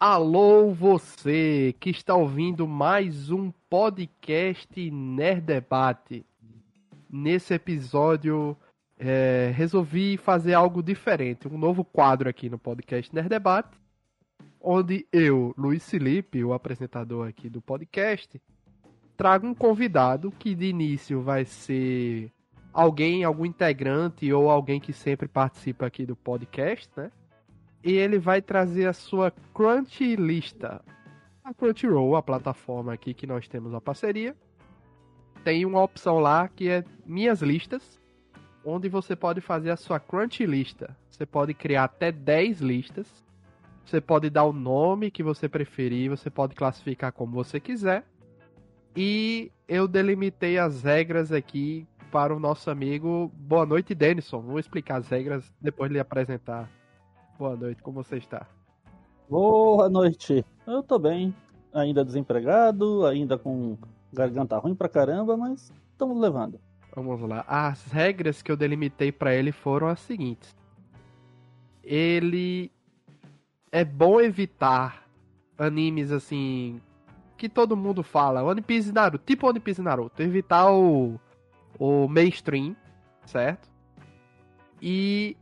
Alô, você que está ouvindo mais um podcast Nerd Debate. Nesse episódio, é, resolvi fazer algo diferente, um novo quadro aqui no podcast Nerd Debate, onde eu, Luiz Felipe, o apresentador aqui do podcast, trago um convidado que de início vai ser alguém, algum integrante ou alguém que sempre participa aqui do podcast, né? E ele vai trazer a sua Crunch lista. A Crunchyroll, a plataforma aqui que nós temos a parceria, tem uma opção lá que é Minhas Listas, onde você pode fazer a sua Crunch lista. Você pode criar até 10 listas. Você pode dar o nome que você preferir, você pode classificar como você quiser. E eu delimitei as regras aqui para o nosso amigo. Boa noite, Denison. Vou explicar as regras depois de lhe apresentar. Boa noite, como você está? Boa noite. Eu tô bem. Ainda desempregado, ainda com garganta ruim pra caramba, mas estamos levando. Vamos lá. As regras que eu delimitei para ele foram as seguintes. Ele é bom evitar animes assim que todo mundo fala, One Piece e Naruto, tipo One Piece e Naruto, evitar o o mainstream, certo? E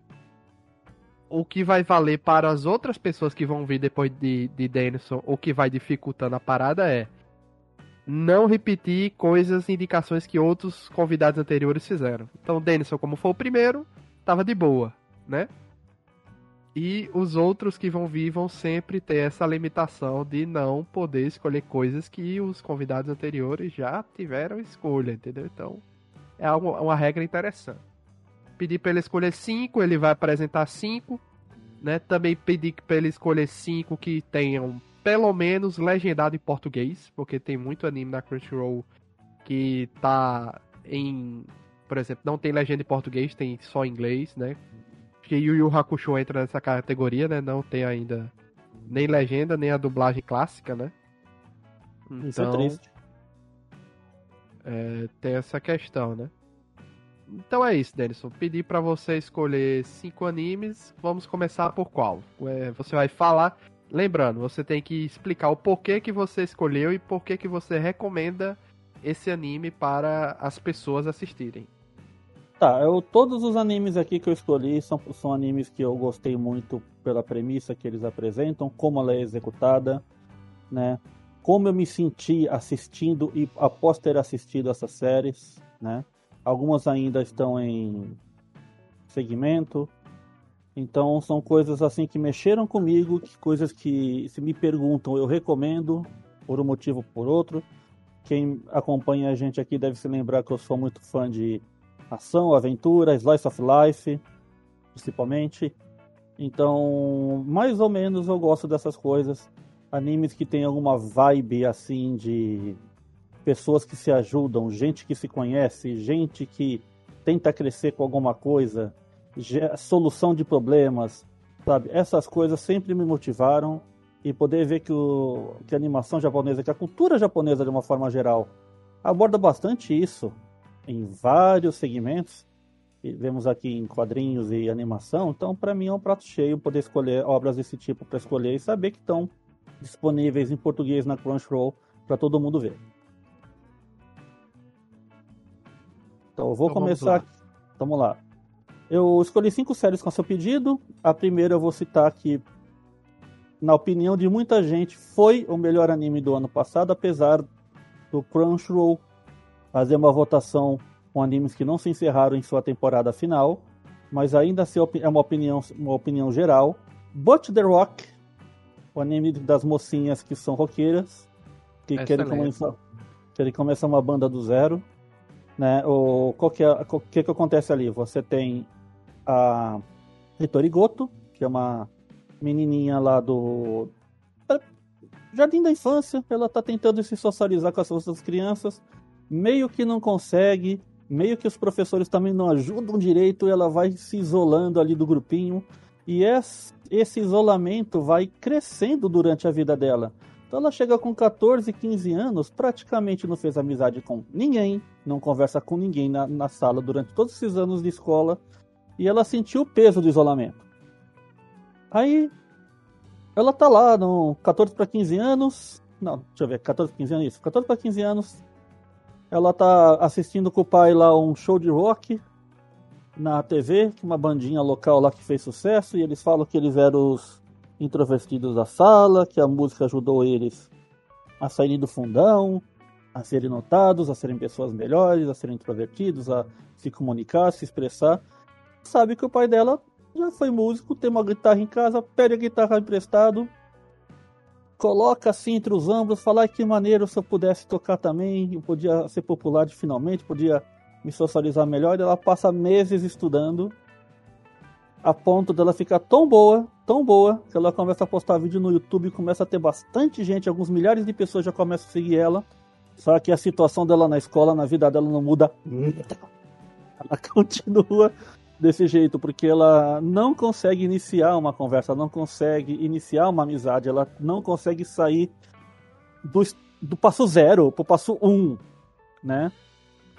o que vai valer para as outras pessoas que vão vir depois de, de Denison, o que vai dificultando a parada é não repetir coisas, indicações que outros convidados anteriores fizeram. Então, Denison, como foi o primeiro, tava de boa, né? E os outros que vão vir vão sempre ter essa limitação de não poder escolher coisas que os convidados anteriores já tiveram escolha, entendeu? Então, é algo, uma regra interessante. Pedir para ele escolher cinco, ele vai apresentar cinco, né? Também pedir para ele escolher cinco que tenham pelo menos legendado em português, porque tem muito anime na Crunchyroll que tá em, por exemplo, não tem legenda em português, tem só em inglês, né? Acho que Yu Yu Hakusho entra nessa categoria, né? Não tem ainda nem legenda, nem a dublagem clássica, né? Então, Isso é então, triste. É, tem essa questão, né? Então é isso, Denison. Pedi para você escolher cinco animes. Vamos começar por qual? É, você vai falar. Lembrando, você tem que explicar o porquê que você escolheu e porquê que você recomenda esse anime para as pessoas assistirem. Tá, eu, todos os animes aqui que eu escolhi são, são animes que eu gostei muito pela premissa que eles apresentam, como ela é executada, né? como eu me senti assistindo e após ter assistido essas séries, né? Algumas ainda estão em segmento. Então são coisas assim que mexeram comigo, que coisas que se me perguntam eu recomendo por um motivo ou por outro. Quem acompanha a gente aqui deve se lembrar que eu sou muito fã de ação, aventura, slice of life, principalmente. Então, mais ou menos eu gosto dessas coisas animes que tem alguma vibe assim de pessoas que se ajudam, gente que se conhece, gente que tenta crescer com alguma coisa, solução de problemas, sabe? Essas coisas sempre me motivaram e poder ver que, o, que a animação japonesa, que a cultura japonesa de uma forma geral, aborda bastante isso em vários segmentos. E vemos aqui em quadrinhos e animação, então para mim é um prato cheio poder escolher obras desse tipo para escolher e saber que estão disponíveis em português na Crunchyroll para todo mundo ver. Então eu vou então, começar. Vamos lá. vamos lá. Eu escolhi cinco séries com seu pedido. A primeira eu vou citar que, na opinião de muita gente, foi o melhor anime do ano passado, apesar do Crunchyroll fazer uma votação com animes que não se encerraram em sua temporada final, mas ainda assim é uma opinião, uma opinião geral. But The Rock o anime das mocinhas que são roqueiras, que querem começar, querem começar uma banda do zero. Né? O qual que, é, o que, que acontece ali? Você tem a Hitori Goto, que é uma menininha lá do Jardim da Infância. Ela tá tentando se socializar com as outras crianças, meio que não consegue, meio que os professores também não ajudam direito, ela vai se isolando ali do grupinho. E esse isolamento vai crescendo durante a vida dela. Então ela chega com 14, 15 anos, praticamente não fez amizade com ninguém, não conversa com ninguém na, na sala durante todos esses anos de escola, e ela sentiu o peso do isolamento. Aí ela tá lá no 14 para 15 anos. Não, deixa eu ver, 14 para 15 anos, isso. 14 para 15 anos. Ela tá assistindo com o pai lá um show de rock na TV, uma bandinha local lá que fez sucesso, e eles falam que eles eram os introvertidos da sala, que a música ajudou eles a saírem do fundão, a serem notados, a serem pessoas melhores, a serem introvertidos, a se comunicar, se expressar. Sabe que o pai dela já foi músico, tem uma guitarra em casa, pede a guitarra emprestado, coloca assim entre os ombros, falar que maneiro se eu pudesse tocar também, eu podia ser popular de finalmente, podia me socializar melhor. E ela passa meses estudando, a ponto dela ficar tão boa, tão boa, que ela começa a postar vídeo no YouTube, começa a ter bastante gente, alguns milhares de pessoas já começam a seguir ela. Só que a situação dela na escola, na vida dela não muda. Ela continua desse jeito, porque ela não consegue iniciar uma conversa, não consegue iniciar uma amizade, ela não consegue sair do, do passo zero pro passo um, né?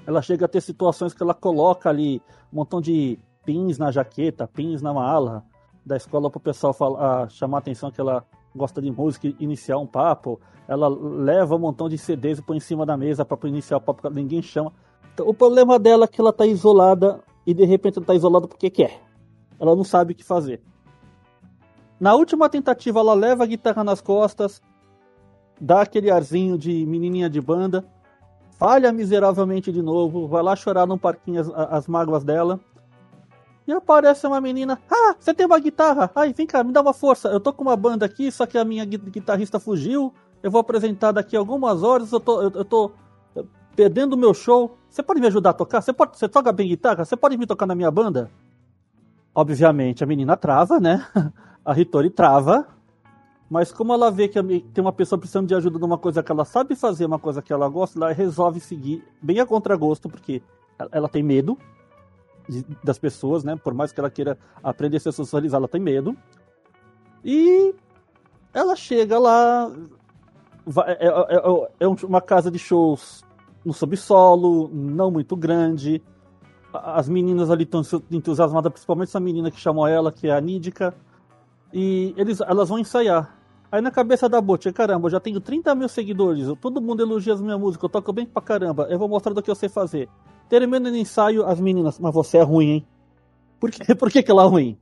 Ela chega a ter situações que ela coloca ali um montão de pins na jaqueta, pins na mala da escola pro pessoal falar, chamar a atenção que ela gosta de música e iniciar um papo. Ela leva um montão de CDs e põe em cima da mesa para iniciar o papo, ninguém chama. Então, o problema dela é que ela tá isolada e de repente ela tá isolada porque quer. Ela não sabe o que fazer. Na última tentativa, ela leva a guitarra nas costas, dá aquele arzinho de menininha de banda, falha miseravelmente de novo, vai lá chorar num parquinho as, as mágoas dela. E aparece uma menina. Ah, você tem uma guitarra? Ai, vem cá, me dá uma força. Eu tô com uma banda aqui, só que a minha guitarrista fugiu. Eu vou apresentar daqui algumas horas. Eu tô, eu, eu tô perdendo o meu show. Você pode me ajudar a tocar? Você, pode, você toca bem guitarra? Você pode me tocar na minha banda? Obviamente a menina trava, né? A Hitori trava. Mas como ela vê que tem uma pessoa precisando de ajuda numa coisa que ela sabe fazer, uma coisa que ela gosta, ela resolve seguir bem a contragosto, porque ela tem medo das pessoas, né? Por mais que ela queira aprender a se socializar, ela tem medo. E ela chega lá. É, é, é, é uma casa de shows no subsolo, não muito grande. As meninas ali estão entusiasmadas, principalmente essa menina que chamou ela, que é a Nídica. E eles, elas vão ensaiar. Aí na cabeça da Butch, caramba, eu já tenho 30 mil seguidores, todo mundo elogia as minhas músicas, eu toco bem pra caramba, eu vou mostrar do que eu sei fazer. Termina o ensaio, as meninas, mas você é ruim, hein? Por, quê? Por que, que ela é ruim?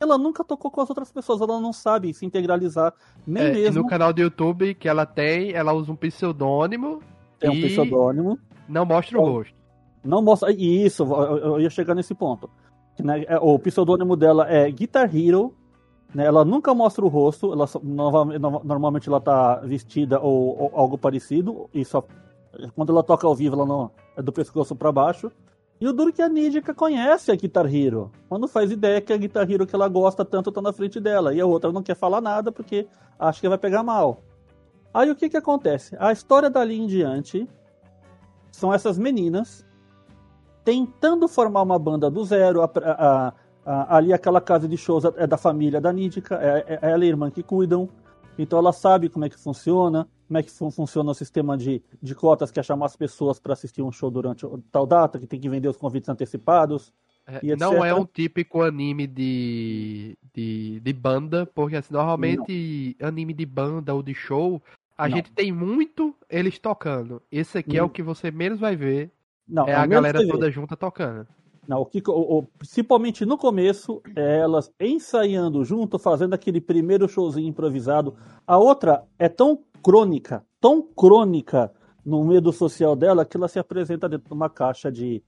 Ela nunca tocou com as outras pessoas, ela não sabe se integralizar, nem é, mesmo. No canal do YouTube que ela tem, ela usa um pseudônimo. Tem um pseudônimo. Não mostra o rosto. Não mostra. Isso, eu ia chegar nesse ponto. Né, é, o pseudônimo dela é Guitar Hero, né? Ela nunca mostra o rosto, ela normalmente ela tá vestida ou, ou, algo parecido, e só quando ela toca ao vivo ela não é do pescoço para baixo. E o duro é que a Nidika conhece a Guitar Hero, quando faz ideia que a Guitar Hero que ela gosta tanto tá na frente dela, e a outra não quer falar nada porque acha que vai pegar mal. Aí o que que acontece? A história dali em diante são essas meninas tentando formar uma banda do zero, a, a, ah, ali aquela casa de shows é da família da Nídica, é, é, ela e a irmã que cuidam. Então ela sabe como é que funciona, como é que fun funciona o sistema de, de cotas, que é chamar as pessoas para assistir um show durante tal data, que tem que vender os convites antecipados. É, não é um típico anime de, de, de banda, porque assim, normalmente não. anime de banda ou de show, a não. gente tem muito eles tocando. Esse aqui é o que você menos vai ver. Não, é a galera toda junta tocando. Não, o que, o, o, principalmente no começo, é elas ensaiando junto, fazendo aquele primeiro showzinho improvisado. A outra é tão crônica, tão crônica no meio social dela, que ela se apresenta dentro de uma caixa de,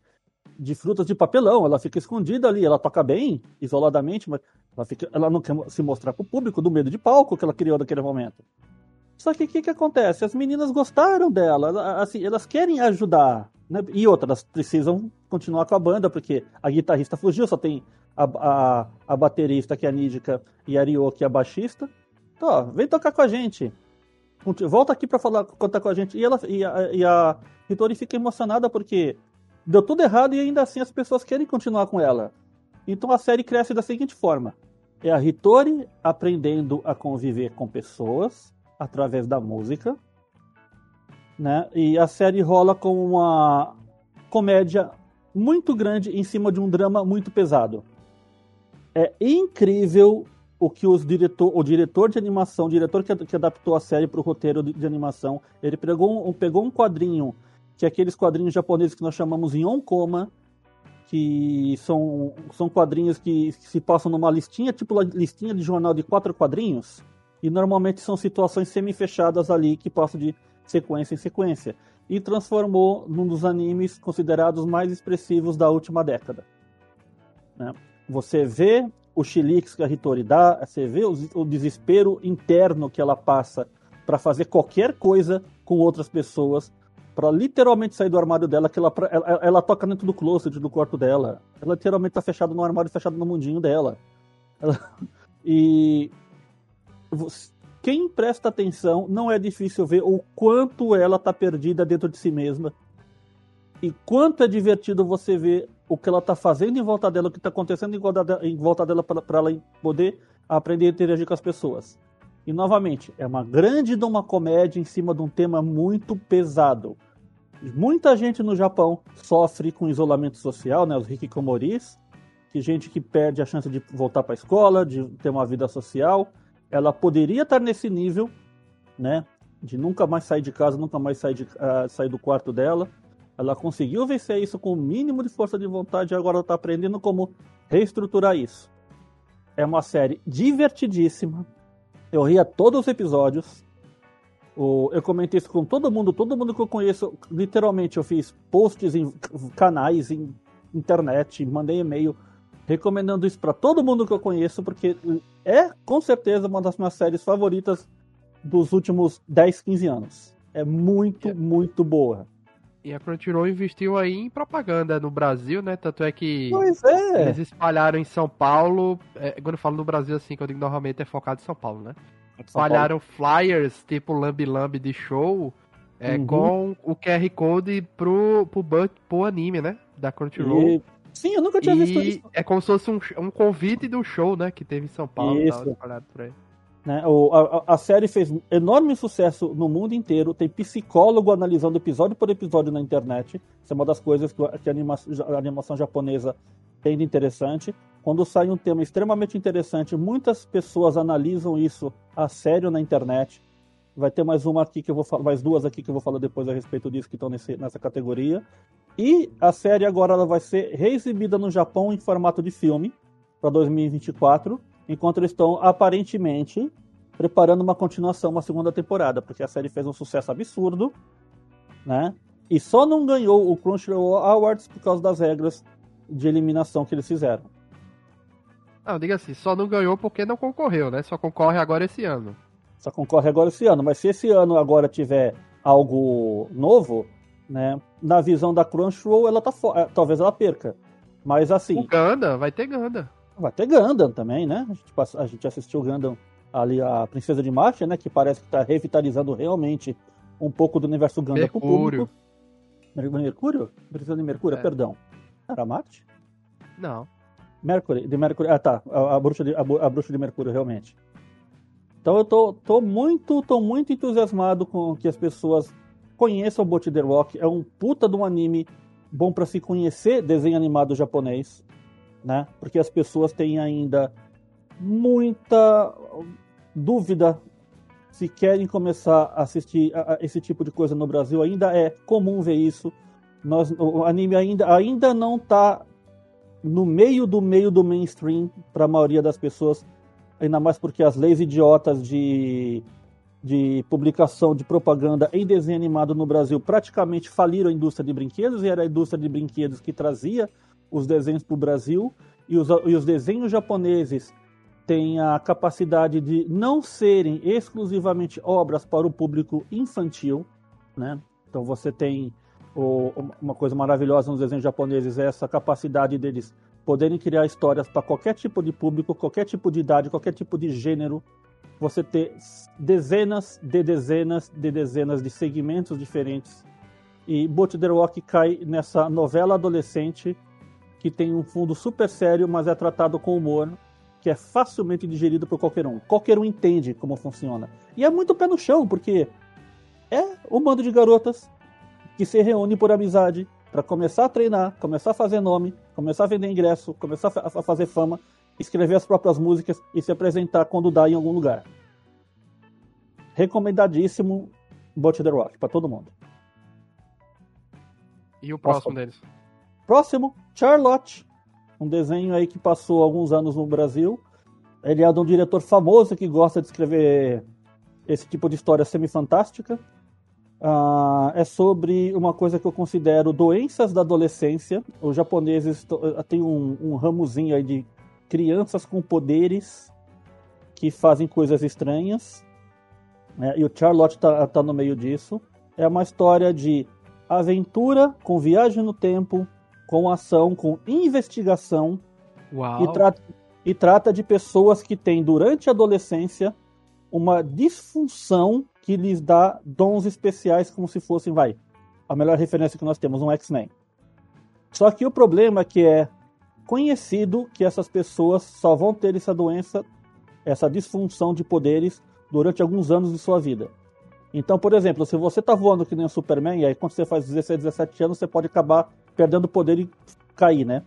de frutas de papelão. Ela fica escondida ali, ela toca bem, isoladamente, mas ela, fica, ela não quer se mostrar para o público do medo de palco que ela criou naquele momento. Só que o que, que acontece? As meninas gostaram dela, assim, elas querem ajudar. Né? E outras precisam continuar com a banda, porque a guitarrista fugiu, só tem a, a, a baterista, que é a Nídica, e a Ryo, que é a baixista. Então, ó, vem tocar com a gente. Volta aqui para falar, contar com a gente. E, ela, e a, e a Hitori fica emocionada porque deu tudo errado e ainda assim as pessoas querem continuar com ela. Então a série cresce da seguinte forma: é a Hitori aprendendo a conviver com pessoas através da música, né? E a série rola como uma comédia muito grande em cima de um drama muito pesado. É incrível o que os diretor, o diretor de animação, o diretor que, que adaptou a série para o roteiro de, de, animação, ele pegou um, pegou um quadrinho, que é aqueles quadrinhos japoneses que nós chamamos em onkoma, que são, são quadrinhos que, que se passam numa listinha, tipo listinha de jornal de quatro quadrinhos, e normalmente são situações semi-fechadas ali que passam de sequência em sequência, e transformou num dos animes considerados mais expressivos da última década. Né? Você vê o chilix que a Hitori dá, você vê o, o desespero interno que ela passa para fazer qualquer coisa com outras pessoas, para literalmente sair do armário dela, que ela, ela, ela, toca dentro do closet do quarto dela. Ela literalmente tá fechada no armário, fechada no mundinho dela. Ela, e quem presta atenção, não é difícil ver o quanto ela tá perdida dentro de si mesma. E quanto é divertido você ver o que ela tá fazendo em volta dela, o que tá acontecendo em volta dela para ela poder aprender a interagir com as pessoas. E novamente, é uma grande de uma comédia em cima de um tema muito pesado. Muita gente no Japão sofre com isolamento social, né, os hikikomoris, que gente que perde a chance de voltar para a escola, de ter uma vida social. Ela poderia estar nesse nível, né, de nunca mais sair de casa, nunca mais sair, de, uh, sair do quarto dela. Ela conseguiu vencer isso com o mínimo de força de vontade e agora está aprendendo como reestruturar isso. É uma série divertidíssima, eu ria todos os episódios. Eu comentei isso com todo mundo, todo mundo que eu conheço, literalmente eu fiz posts em canais, em internet, mandei e-mail recomendando isso para todo mundo que eu conheço, porque é com certeza uma das minhas séries favoritas dos últimos 10, 15 anos. É muito, é. muito boa. E a Crunchyroll investiu aí em propaganda no Brasil, né? Tanto é que é. eles espalharam em São Paulo. É, quando eu falo no Brasil, assim, que eu digo normalmente é focado em São Paulo, né? É espalharam flyers tipo Lambi Lambi de show é, uhum. com o QR Code pro, pro, pro anime, né? Da Crunchyroll. E... Sim, eu nunca tinha e visto isso. É como se fosse um, um convite do show, né? Que teve em São Paulo. Isso. Tal, espalhado por aí. Né? A, a, série fez enorme sucesso no mundo inteiro. Tem psicólogo analisando episódio por episódio na internet. Isso é uma das coisas que, que a, animação, a animação japonesa tem de interessante. Quando sai um tema extremamente interessante, muitas pessoas analisam isso a sério na internet. Vai ter mais uma aqui que eu vou falar, mais duas aqui que eu vou falar depois a respeito disso que estão nesse, nessa categoria. E a série agora ela vai ser reexibida no Japão em formato de filme para 2024 enquanto eles estão aparentemente preparando uma continuação, uma segunda temporada, porque a série fez um sucesso absurdo, né? E só não ganhou o Crunchyroll Awards por causa das regras de eliminação que eles fizeram. Não, diga assim, só não ganhou porque não concorreu, né? Só concorre agora esse ano. Só concorre agora esse ano, mas se esse ano agora tiver algo novo, né? Na visão da Crunchyroll, ela tá fora. Talvez ela perca. Mas assim. O Ganda, vai ter Ganda. Vai ter Gundam também, né? A gente, a gente assistiu Gundam ali, a Princesa de Marte, né? Que parece que está revitalizando realmente um pouco do universo Gundam pro público. Mercúrio? Princesa de Mercúrio, é. perdão. Era Marte? Não. Mercury, de Mercúrio. Ah, tá. A, a, bruxa de, a, a, bruxa de Mercúrio, realmente. Então eu tô, tô, muito, tô muito entusiasmado com que as pessoas conheçam o Bot The Rock. É um puta de um anime bom para se conhecer desenho animado japonês né? Porque as pessoas têm ainda muita dúvida se querem começar a assistir a, a esse tipo de coisa no Brasil. Ainda é comum ver isso. Nós, o anime ainda, ainda não está no meio do meio do mainstream para a maioria das pessoas, ainda mais porque as leis idiotas de, de publicação de propaganda em desenho animado no Brasil praticamente faliram a indústria de brinquedos e era a indústria de brinquedos que trazia os desenhos para o Brasil e os, e os desenhos japoneses têm a capacidade de não serem exclusivamente obras para o público infantil, né? Então você tem o, uma coisa maravilhosa nos desenhos japoneses é essa capacidade deles poderem criar histórias para qualquer tipo de público, qualquer tipo de idade, qualquer tipo de gênero. Você ter dezenas de dezenas de dezenas de segmentos diferentes. E the Rock cai nessa novela adolescente que tem um fundo super sério, mas é tratado com humor, que é facilmente digerido por qualquer um. Qualquer um entende como funciona. E é muito pé no chão, porque é um bando de garotas que se reúne por amizade para começar a treinar, começar a fazer nome, começar a vender ingresso, começar a fazer fama. escrever as próprias músicas e se apresentar quando dá em algum lugar. Recomendadíssimo Butch the Rock para todo mundo. E o próximo deles? Próximo, Charlotte. Um desenho aí que passou alguns anos no Brasil. Ele é de um diretor famoso que gosta de escrever esse tipo de história semi-fantástica. Uh, é sobre uma coisa que eu considero doenças da adolescência. Os japoneses têm um, um ramozinho aí de crianças com poderes que fazem coisas estranhas. Né? E o Charlotte tá, tá no meio disso. É uma história de aventura com viagem no tempo, com ação, com investigação. Uau. E, tra e trata de pessoas que têm, durante a adolescência, uma disfunção que lhes dá dons especiais, como se fossem, vai, a melhor referência que nós temos, um X-Men. Só que o problema é que é conhecido que essas pessoas só vão ter essa doença, essa disfunção de poderes durante alguns anos de sua vida. Então, por exemplo, se você tá voando que nem o Superman, e aí quando você faz 16, 17 anos, você pode acabar perdendo poder e cair, né?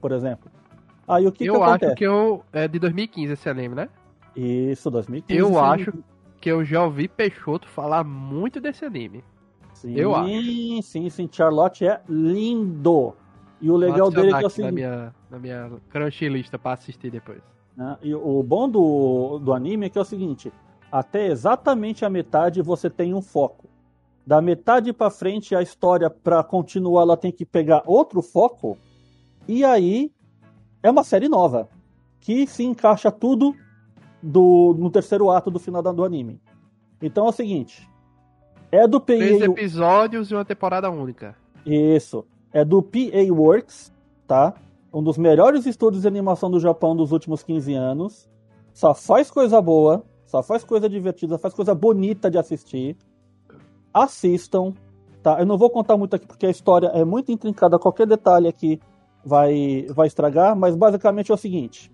Por exemplo. Aí o que eu que acontece? acho que eu. É de 2015 esse anime, né? Isso, 2015. Eu acho que eu já ouvi Peixoto falar muito desse anime. Sim, eu acho. Sim, sim. Charlotte é lindo. E o legal dele é que é o adicionar aqui seguinte. na minha, na minha crunchy lista pra assistir depois. né? E o bom do, do anime é que é o seguinte: até exatamente a metade você tem um foco. Da metade pra frente, a história, pra continuar, ela tem que pegar outro foco. E aí é uma série nova que se encaixa tudo do, no terceiro ato do final do anime. Então é o seguinte: é do Três PA. episódios e uma temporada única. Isso. É do PA Works, tá? Um dos melhores estúdios de animação do Japão dos últimos 15 anos. Só faz coisa boa, só faz coisa divertida, faz coisa bonita de assistir. Assistam, tá? Eu não vou contar muito aqui porque a história é muito intrincada, qualquer detalhe aqui vai, vai estragar, mas basicamente é o seguinte.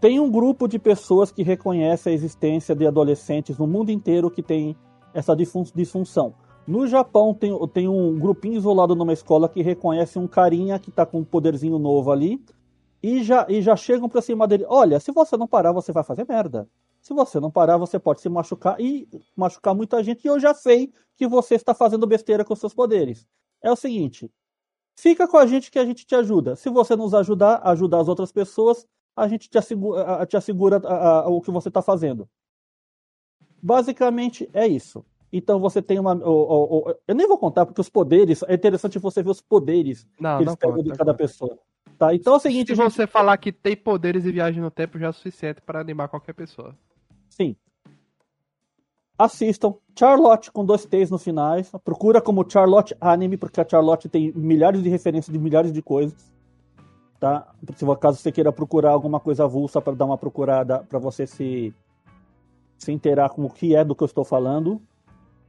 Tem um grupo de pessoas que reconhece a existência de adolescentes no mundo inteiro que tem essa disfun- disfunção. No Japão tem, tem um grupinho isolado numa escola que reconhece um carinha que tá com um poderzinho novo ali e já, e já chegam pra cima dele. Olha, se você não parar, você vai fazer merda. Se você não parar, você pode se machucar e machucar muita gente. E eu já sei que você está fazendo besteira com seus poderes. É o seguinte: fica com a gente que a gente te ajuda. Se você nos ajudar, ajudar as outras pessoas, a gente te assegura, te assegura a- a- o que você está fazendo. Basicamente é isso. Então você tem uma. eu nem vou contar, porque os poderes. É interessante você ver os poderes Não, que não eles pegam conta, de não cada conta. pessoa. Tá? Então é o seguinte, Se gente. você falar que tem poderes e viagem no tempo, já é suficiente pra animar qualquer pessoa. Sim. Assistam. Charlotte com dois T's no finais. Procura como Charlotte Anime, porque a Charlotte tem milhares de referências de milhares de coisas. Tá? Se por acaso você queira procurar alguma coisa avulsa para dar uma procurada para você se se inteirar com o que é do que eu estou falando.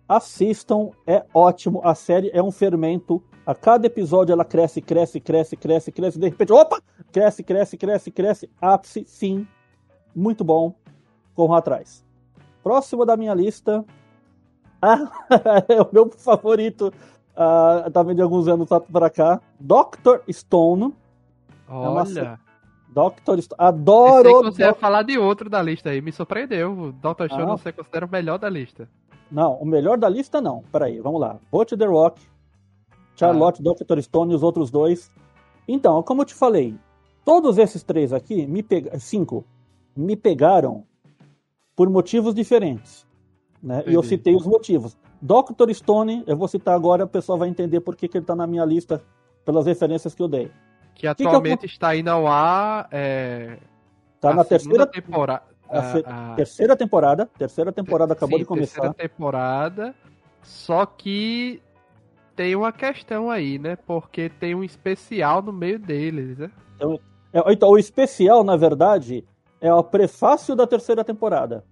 Assistam, é ótimo. A série é um fermento. A cada episódio ela cresce, cresce, cresce, cresce, cresce. De repente, opa! Cresce, cresce, cresce, cresce. Ápice, fim. Muito bom. Corram atrás. Próximo da minha lista. Ah, é o meu favorito. Ah, tá vendo de alguns anos pra cá. Dr. Stone. uma Olha, Dr. Stone. Adoro. que você ia Doc- falar de outro da lista aí, me surpreendeu. O Dr. Show Ah. você considera o melhor da lista. Não, o melhor da lista não. Peraí, vamos lá. Butch the Rock, Charlotte, Dr. Stone e os outros dois. Então, como eu te falei, todos esses três aqui, me pega... cinco, me pegaram por motivos diferentes. Né? E eu citei os motivos. Dr. Stone, eu vou citar agora, o pessoal vai entender por que, que ele tá na minha lista, pelas referências que eu dei. Que que atualmente está indo ao ar. É, Tá a na terceira, temporada. a se- terceira temporada. Terceira temporada acabou de começar. Terceira temporada. Só que tem uma questão aí, né? Porque tem um especial no meio deles, né? É, Então, o especial, na verdade, é o prefácio da terceira temporada.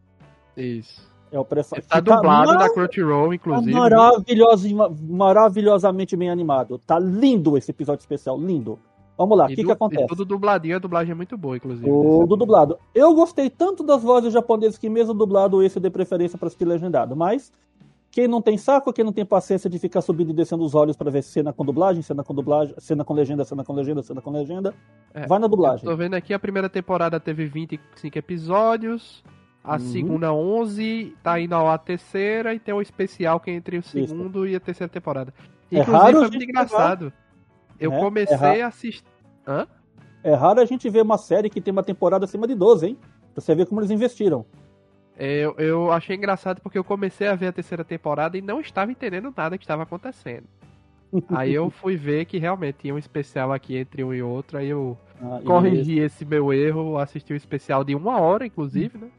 Isso. É o prefácio. Tá Fica dublado mar- na Crunchyroll, tá inclusive. maravilhoso, maravilhosamente bem animado. Tá lindo esse episódio especial, lindo. Vamos lá, o que, du- que acontece? Tudo dubladinho, a dublagem é muito boa, inclusive. Tudo dublado. Eu gostei tanto das vozes japonesas que mesmo dublado esse eu dei preferência para assistir legendado, mas Quem não tem saco, quem não tem paciência de ficar subindo e descendo os olhos para ver cena com dublagem, cena com dublagem, cena com legenda, cena com legenda, cena com legenda, É, vai na dublagem. Tô vendo aqui, a primeira temporada teve 25 episódios, a Uhum. segunda 11, tá indo ao a terceira e tem o especial que é entre o segundo e a terceira temporada. É Inclusive raro a foi muito engraçado. Eu É, é comecei raro. a assistir. Hã? É raro a gente ver uma série que tem uma temporada acima de 12, hein? Pra você ver como eles investiram. Eu, eu achei engraçado porque eu comecei a ver a terceira temporada e não estava entendendo nada que estava acontecendo. Aí eu fui ver que realmente tinha um especial aqui entre um e outro, aí eu Ah, corrigi esse meu erro, assisti o especial de uma hora, inclusive, né?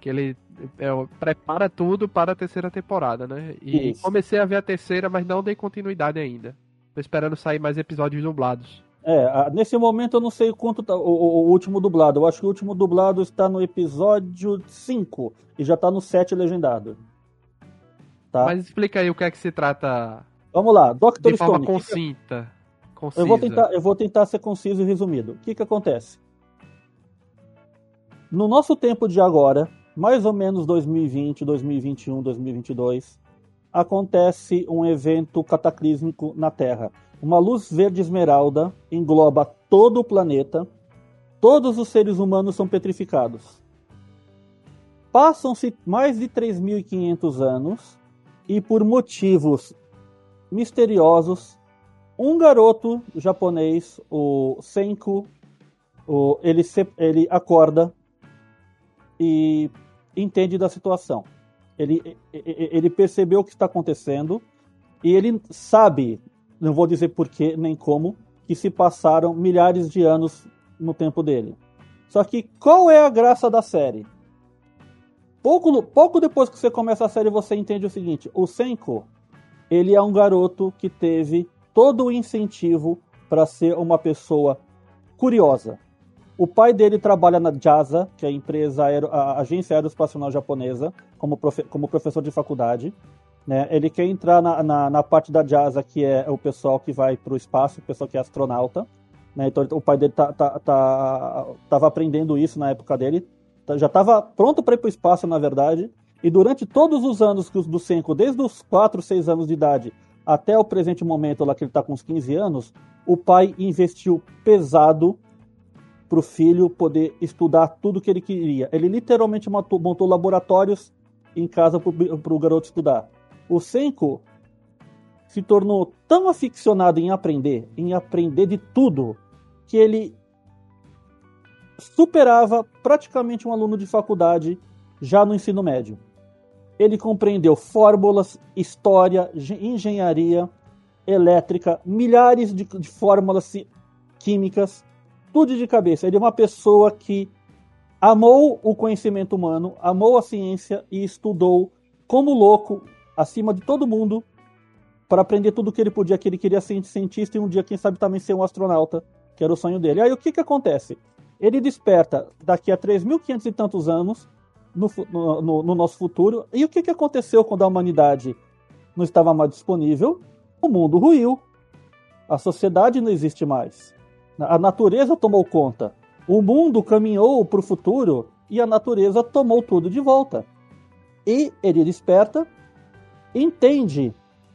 Que ele é, prepara tudo para a terceira temporada, né? E Isso. comecei a ver a terceira, mas não dei continuidade ainda. Tô esperando sair mais episódios dublados. É, nesse momento eu não sei quanto tá o, o- último dublado. Eu acho que o último dublado está no episódio 5 e já tá no 7 legendado. Tá? Mas explica aí o que é que se trata Vamos lá, Dr. de forma Stone. concinta. Concisa. eu, vou tentar, eu vou tentar ser conciso e resumido. O que, que acontece? No nosso tempo de agora, mais ou menos 2020, 2021, 2022, acontece um evento cataclísmico na Terra. Uma luz verde esmeralda engloba todo o planeta. Todos os seres humanos são petrificados. Passam-se mais de 3.500 anos e, por motivos misteriosos, um garoto japonês, o Senku, o- ele, se- ele acorda e entende da situação. Ele, ele percebeu o que está acontecendo e ele sabe, não vou dizer porquê nem como, que se passaram milhares de anos no tempo dele. Só que qual é a graça da série? Pouco, pouco depois que você começa a série, você entende o seguinte: o Senko, ele é um garoto que teve todo o incentivo para ser uma pessoa curiosa. O pai dele trabalha na JASA, que é a empresa a agência aeroespacial japonesa, como, profe, como professor de faculdade. Né? Ele quer entrar na, na, na, parte da JASA, que é o pessoal que vai para o espaço, o pessoal que é astronauta. Né? Então o pai dele tá, tá, tá, tava aprendendo isso na época dele. Já estava pronto para ir para o espaço, na verdade. E durante todos os anos do Senko, desde os 4, 6 anos de idade até o presente momento, lá que ele está com uns 15 anos, o pai investiu pesado para o filho poder estudar tudo que ele queria. Ele literalmente montou, montou laboratórios em casa para o garoto estudar. O Senko se tornou tão aficionado em aprender, em aprender de tudo, que ele superava praticamente um aluno de faculdade já no ensino médio. Ele compreendeu fórmulas, história, engenharia, elétrica, milhares de, de fórmulas químicas, tudo de cabeça. Ele é uma pessoa que amou o conhecimento humano, amou a ciência e estudou como louco, acima de todo mundo, para aprender tudo o que ele podia, que ele queria ser cientista e um dia, quem sabe, também ser um astronauta, que era o sonho dele. Aí o que, que acontece? Ele desperta daqui a 3.500 e tantos anos no, no, no, nosso futuro. E o que, que aconteceu quando a humanidade não estava mais disponível? O mundo ruiu. A sociedade não existe mais. A natureza tomou conta. O mundo caminhou para o futuro e a natureza tomou tudo de volta. E ele desperta, entende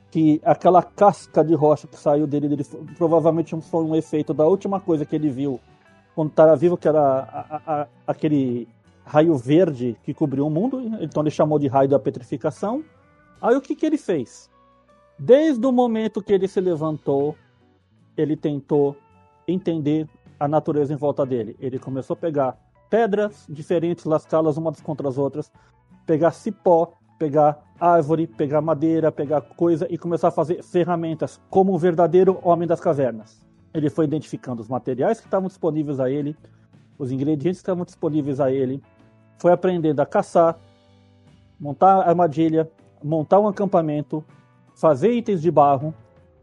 que aquela casca de rocha que saiu dele, dele provavelmente foi um efeito da última coisa que ele viu quando estava vivo, que era a, a, a, aquele raio verde que cobriu o mundo. Então ele chamou de raio da petrificação. Aí o que, que ele fez? Desde o momento que ele se levantou, ele tentou entender a natureza em volta dele. Ele começou a pegar pedras diferentes, lascá-las umas contra as outras, pegar cipó, pegar árvore, pegar madeira, pegar coisa e começar a fazer ferramentas como um verdadeiro homem das cavernas. Ele foi identificando os materiais que estavam disponíveis a ele, os ingredientes que estavam disponíveis a ele, foi aprendendo a caçar, montar armadilha, montar um acampamento, fazer itens de barro,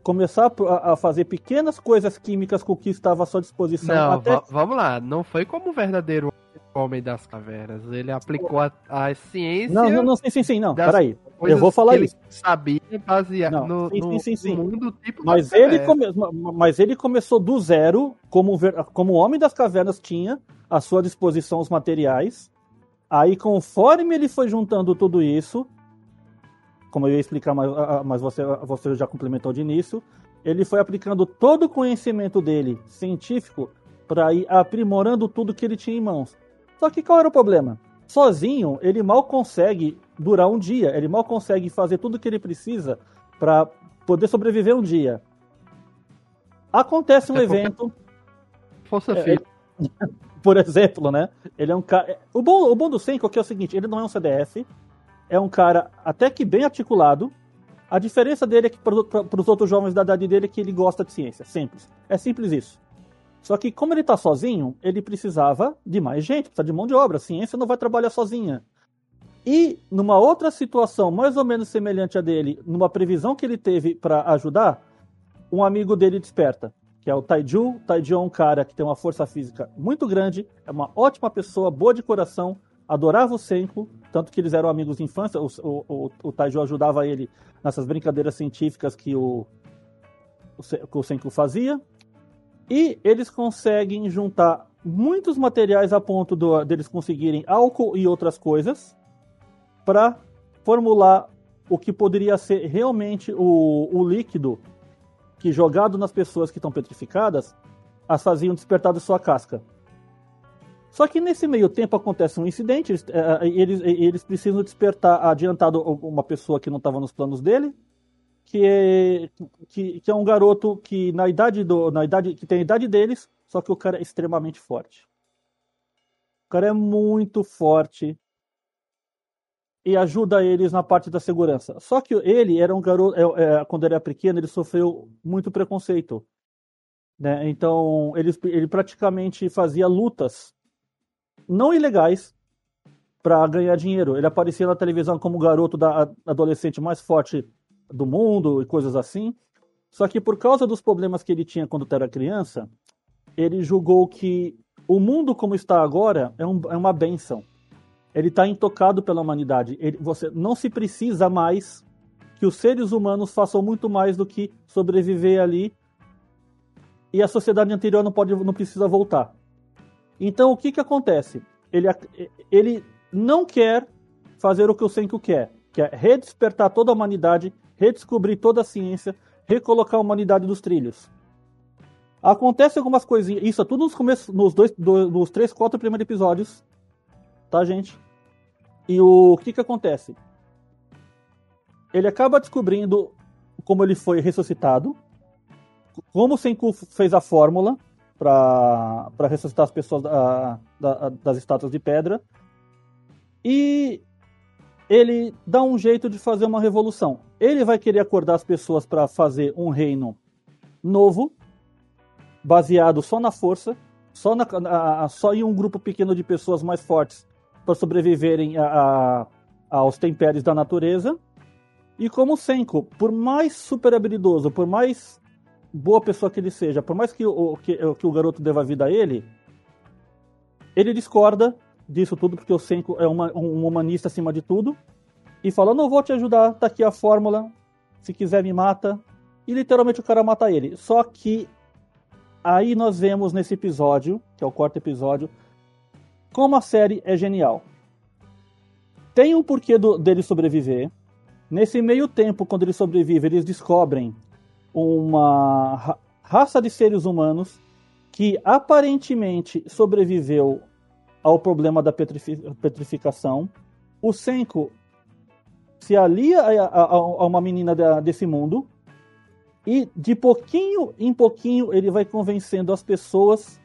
começar a fazer pequenas coisas químicas com o que estava à sua disposição. Não, até... vamos lá, não foi como o verdadeiro homem das cavernas. Ele aplicou a, a ciência. Não, não, não, sim, sim, sim, não. Peraí. Eu vou falar que ele isso. sabia baseado Não, no, sim, no- sim, sim, sim. no mundo tipo Mas ele, come... mas ele começou do zero, como, ver- como o Homem das Cavernas tinha à sua disposição os materiais. Aí, conforme ele foi juntando tudo isso, como eu ia explicar, mas, mas você, você já complementou de início, ele foi aplicando todo o conhecimento dele, científico, para ir aprimorando tudo que ele tinha em mãos. Só que qual era o problema? Sozinho, ele mal consegue durar um dia, ele mal consegue fazer tudo o que ele precisa para poder sobreviver um dia. Acontece um é evento. Força é, Filho. Por exemplo, né? Ele é um cara. O bom, o bom do Senko é, é o seguinte: ele não é um CDF, é um cara até que bem articulado. A diferença dele é que para os outros jovens da idade dele é que ele gosta de ciência. Simples. É simples isso. Só que como ele está sozinho, ele precisava de mais gente, precisa de mão de obra. A ciência não vai trabalhar sozinha. E numa outra situação mais ou menos semelhante a dele, numa previsão que ele teve para ajudar, um amigo dele desperta, que é o Taiju. Taiju é um cara que tem uma força física muito grande, é uma ótima pessoa, boa de coração, adorava o Senko, tanto que eles eram amigos de infância. O, o, o, Taiju ajudava ele nessas brincadeiras científicas que o, o, o Senko fazia. E eles conseguem juntar muitos materiais a ponto do, deles conseguirem álcool e outras coisas para formular o que poderia ser realmente o, o líquido que, jogado nas pessoas que estão petrificadas, as faziam despertar da sua casca. Só que nesse meio tempo acontece um incidente, eles, é, eles, eles precisam despertar adiantado uma pessoa que não estava nos planos dele, que é, que, que, é um garoto que na idade do, na idade que tem a idade deles, só que o cara é extremamente forte. O cara é muito forte e ajuda eles na parte da segurança. Só que ele era um garoto, é, é, quando ele era pequeno, ele sofreu muito preconceito. Né? Então, ele, ele praticamente fazia lutas não ilegais para ganhar dinheiro. Ele aparecia na televisão como o garoto da adolescente mais forte do mundo e coisas assim. Só que por causa dos problemas que ele tinha quando era criança, ele julgou que o mundo como está agora é, um, é uma benção ele está intocado pela humanidade. Ele, você não se precisa mais que os seres humanos façam muito mais do que sobreviver ali e a sociedade anterior não pode, não precisa voltar. Então o que que acontece? Ele, ele não quer fazer o que o Senko quer, que é redespertar toda a humanidade, redescobrir toda a ciência, recolocar a humanidade dos trilhos. Acontece algumas coisinhas, isso é tudo nos começos, nos dois, nos três, quatro primeiros episódios, tá, gente? E o que que acontece? Ele acaba descobrindo como ele foi ressuscitado, como Senku fez a fórmula para ressuscitar as pessoas da, da, das estátuas de pedra, e ele dá um jeito de fazer uma revolução. Ele vai querer acordar as pessoas para fazer um reino novo, baseado só na força, só, na, a, só em um grupo pequeno de pessoas mais fortes para sobreviverem a, a, aos tempéries da natureza. E como Senko, por mais super habilidoso, por mais boa pessoa que ele seja, por mais que o, que, que o garoto deva vida a ele, ele discorda disso tudo, porque o Senko é uma, um humanista acima de tudo, e fala: Não vou te ajudar, tá aqui a fórmula, se quiser me mata. E literalmente o cara mata ele. Só que aí nós vemos nesse episódio, que é o quarto episódio, como a série é genial. Tem um porquê do, dele sobreviver. Nesse meio tempo, quando ele sobrevive, eles descobrem uma ra raça de seres humanos que aparentemente sobreviveu ao problema da petrifi petrificação. O Senko se alia a, a, a uma menina da, desse mundo e de pouquinho em pouquinho ele vai convencendo as pessoas